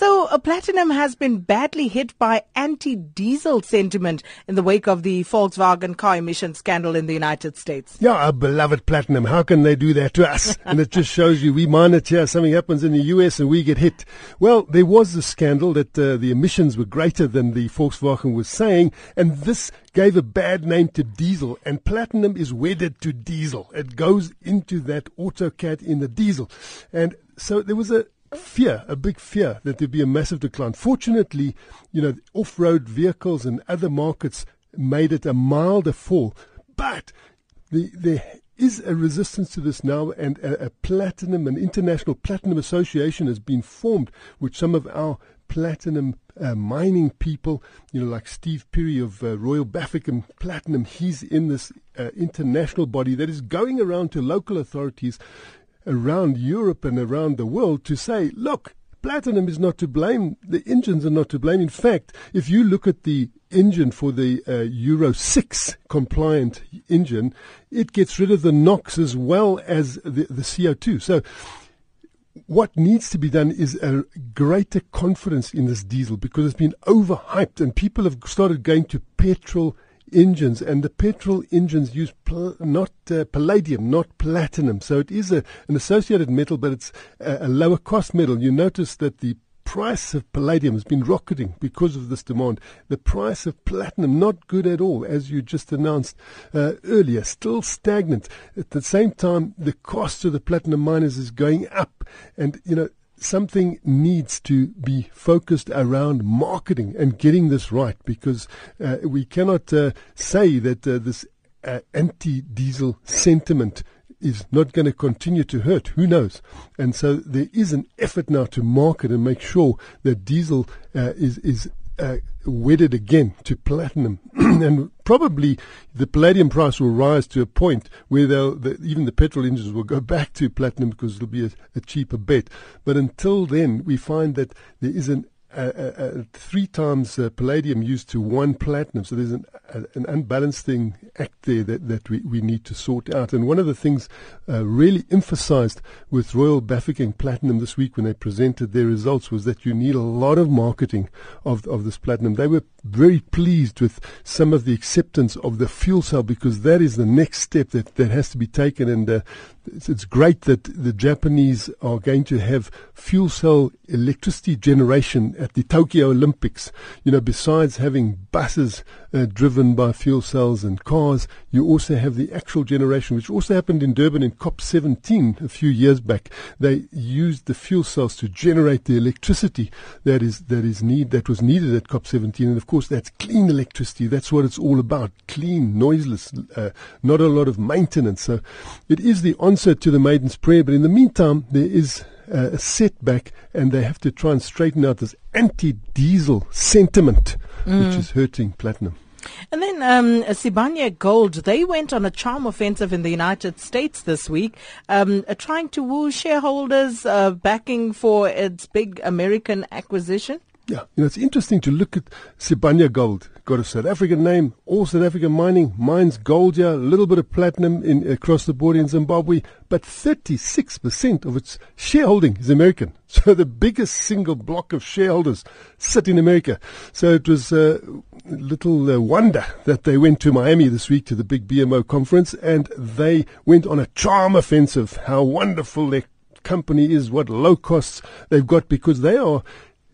So, uh, platinum has been badly hit by anti-diesel sentiment in the wake of the Volkswagen car emission scandal in the United States. Yeah, our beloved platinum. How can they do that to us? and it just shows you we monitor. Something happens in the US and we get hit. Well, there was a scandal that uh, the emissions were greater than the Volkswagen was saying, and this gave a bad name to diesel. And platinum is wedded to diesel. It goes into that autocat in the diesel, and so there was a fear, a big fear that there'd be a massive decline. Fortunately, you know, off-road vehicles and other markets made it a milder fall, but the, there is a resistance to this now, and a, a platinum, an international platinum association has been formed, which some of our platinum uh, mining people, you know, like Steve Phiri of uh, Royal Bafokeng Platinum, he's in this uh, international body that is going around to local authorities around Europe and around the world to say, look, platinum is not to blame. The engines are not to blame. In fact, if you look at the engine for the uh, Euro 6 compliant engine, it gets rid of the NOx as well as the, the CO2. So what needs to be done is a greater confidence in this diesel because it's been overhyped and people have started going to petrol engines, and the petrol engines use pl- not uh, palladium, not platinum. So it is a, an associated metal, but it's a, a lower cost metal. You notice that the price of palladium has been rocketing because of this demand. The price of platinum, not good at all, as you just announced uh, earlier, still stagnant. At the same time, the cost of the platinum miners is going up. And, you know, something needs to be focused around marketing and getting this right because uh, we cannot uh, say that uh, this uh, anti diesel sentiment is not going to continue to hurt. Who knows? And so there is an effort now to market and make sure that diesel uh, is, is uh, wedded again to platinum, and probably the palladium price will rise to a point where the, even the petrol engines will go back to platinum because it'll be a, a cheaper bet. But until then, we find that there is an uh, three times uh, palladium used to one platinum. So there's an, an unbalancing act there that, that we, we need to sort out. And one of the things uh, really emphasized with Royal Bafokeng Platinum this week when they presented their results was that you need a lot of marketing of, of this platinum. They were very pleased with some of the acceptance of the fuel cell because that is the next step that, that has to be taken. And uh, it's, it's great that the Japanese are going to have fuel cell electricity generation at the Tokyo Olympics. You know, besides having buses uh, driven by fuel cells and cars, you also have the actual generation, which also happened in Durban in COP17 a few years back. They used the fuel cells to generate the electricity that is that is need that was needed at COP17, and of course that's clean electricity. That's what it's all about: clean, noiseless, uh, not a lot of maintenance. So it is the answer to the maiden's prayer. But in the meantime, there is uh, a setback, and they have to try and straighten out this anti-diesel sentiment, mm. which is hurting platinum. And then um, Sibanye Gold, they went on a charm offensive in the United States this week, um, uh, trying to woo shareholders uh, backing for its big American acquisition. Yeah, you know, it's interesting to look at Sibanye Gold. Got a South African name, all South African mining, mines gold here, a little bit of platinum in, across the border in Zimbabwe, but 36% of its shareholding is American. So the biggest single block of shareholders sit in America. So it was a little uh, wonder that they went to Miami this week to the big BMO conference and they went on a charm offensive. How wonderful their company is, what low costs they've got because they are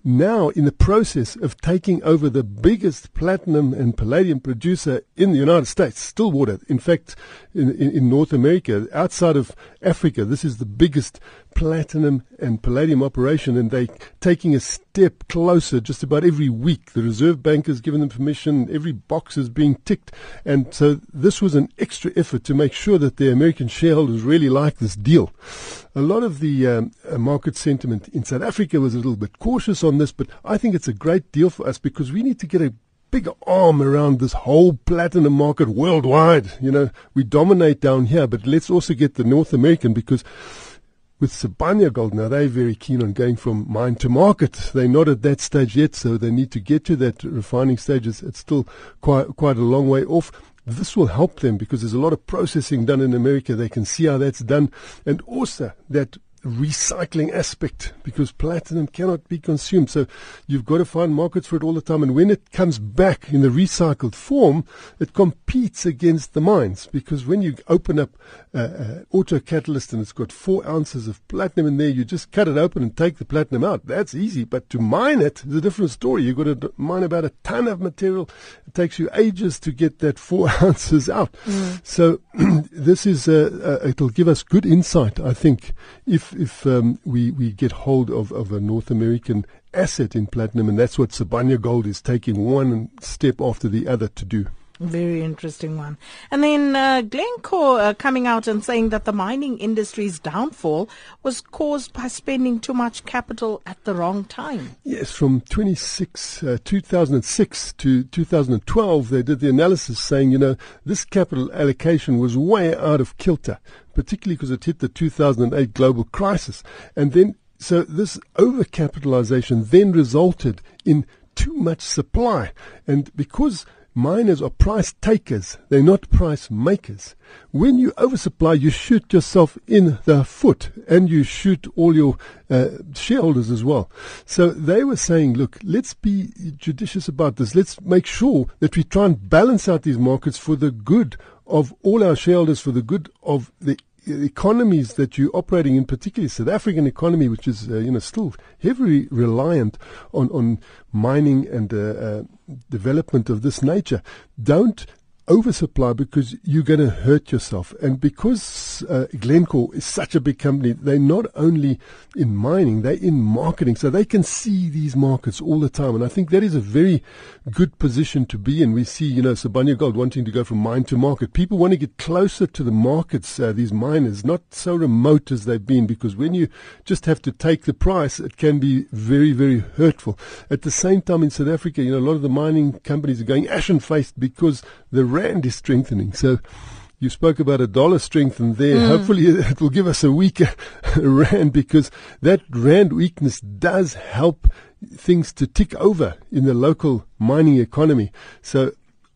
now in the process of taking over the biggest platinum and palladium producer in the United States, Stillwater. In fact, in, in, in North America, outside of Africa, this is the biggest platinum and palladium operation, and they're taking a step closer just about every week. The Reserve Bank has given them permission, every box is being ticked, and so this was an extra effort to make sure that the American shareholders really like this deal. A lot of the um, uh, market sentiment in South Africa was a little bit cautious on this, but I think it's a great deal for us because we need to get a big arm around this whole platinum market worldwide. You know, we dominate down here, but let's also get the North American because with Sibanye Gold now, they're very keen on going from mine to market. They're not at that stage yet, so they need to get to that refining stage. It's, it's still quite, quite a long way off. This will help them because there's a lot of processing done in America. They can see how that's done. And also that recycling aspect because platinum cannot be consumed. So you've got to find markets for it all the time. And when it comes back in the recycled form, it competes against the mines because when you open up uh, auto catalyst and it's got four ounces of platinum in there, you just cut it open and take the platinum out. That's easy. But to mine it is a different story. You've got to mine about a ton of material. It takes you ages to get that four ounces out. Mm. So this is, uh, it'll give us good insight, I think, if, if um, we, we get hold of, of a North American asset in platinum. And that's what Sibanye Gold is taking one step after the other to do. Very interesting one. And then uh, Glencore uh, coming out and saying that the mining industry's downfall was caused by spending too much capital at the wrong time. Yes, from 26, uh, 2006 to 2012, they did the analysis saying, you know, this capital allocation was way out of kilter, particularly because it hit the 2008 global crisis. And then, so this overcapitalization then resulted in too much supply. And because Miners are price takers. They're not price makers. When you oversupply, you shoot yourself in the foot and you shoot all your uh, shareholders as well. So they were saying, look, let's be judicious about this. Let's make sure that we try and balance out these markets for the good of all our shareholders, for the good of the economies that you're operating in, particularly South African economy, which is uh, you know still heavily reliant on on mining and uh, uh, development of this nature, don't oversupply because you're going to hurt yourself. And because uh, Glencore is such a big company, they're not only in mining, they're in marketing. So they can see these markets all the time. And I think that is a very good position to be in. We see, you know, Sibanye Gold wanting to go from mine to market. People want to get closer to the markets, uh, these miners, not so remote as they've been, because when you just have to take the price, it can be very, very hurtful. At the same time, in South Africa, you know, a lot of the mining companies are going ashen faced because the rand is strengthening. So you spoke about a dollar strengthen there. Mm. Hopefully it will give us a weaker rand because that rand weakness does help things to tick over in the local mining economy. So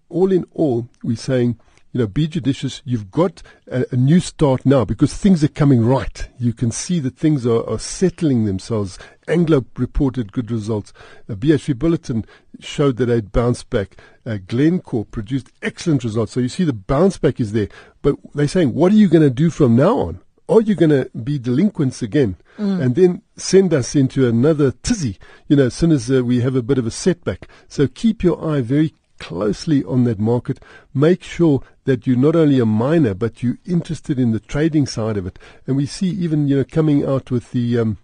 all in all, we're saying you know, be judicious. You've got a, a, new start now because things are coming right. You can see that things are, are settling themselves. Anglo reported good results. A BHP Billiton showed that they'd bounced back. Uh, Glencore produced excellent results. So you see the bounce back is there. But they're saying, what are you going to do from now on? Are you going to be delinquents again mm. and then send us into another tizzy, you know, as soon as uh, we have a bit of a setback? So keep your eye very closely on that market. Make sure that you're not only a miner, but you're interested in the trading side of it. And we see even, you know, coming out with the, um,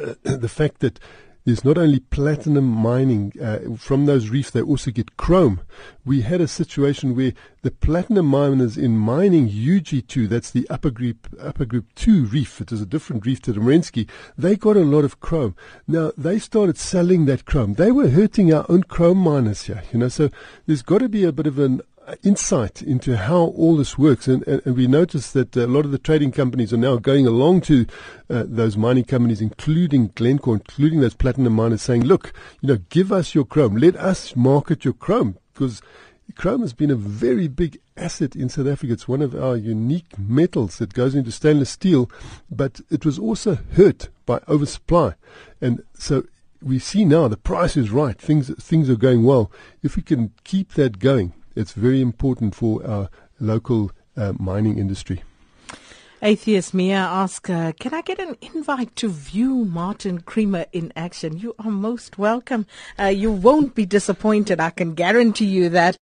uh, the fact that there's not only platinum mining uh, from those reefs, they also get chrome. We had a situation where the platinum miners in mining UG2, that's the upper group, upper group 2 reef, it is a different reef to the Merensky, they got a lot of chrome. Now, they started selling that chrome. They were hurting our own chrome miners here, you know, so there's got to be a bit of an insight into how all this works. And, and, and, we notice that a lot of the trading companies are now going along to uh, those mining companies, including Glencore, including those platinum miners, saying, look, you know, give us your chrome. Let us market your chrome because chrome has been a very big asset in South Africa. It's one of our unique metals that goes into stainless steel, but it was also hurt by oversupply. And so we see now the price is right. Things, things are going well. If we can keep that going, it's very important for our local uh, mining industry. Atheist Mia asks, uh, can I get an invite to view Martin Creamer in action? You are most welcome. Uh, you won't be disappointed. I can guarantee you that.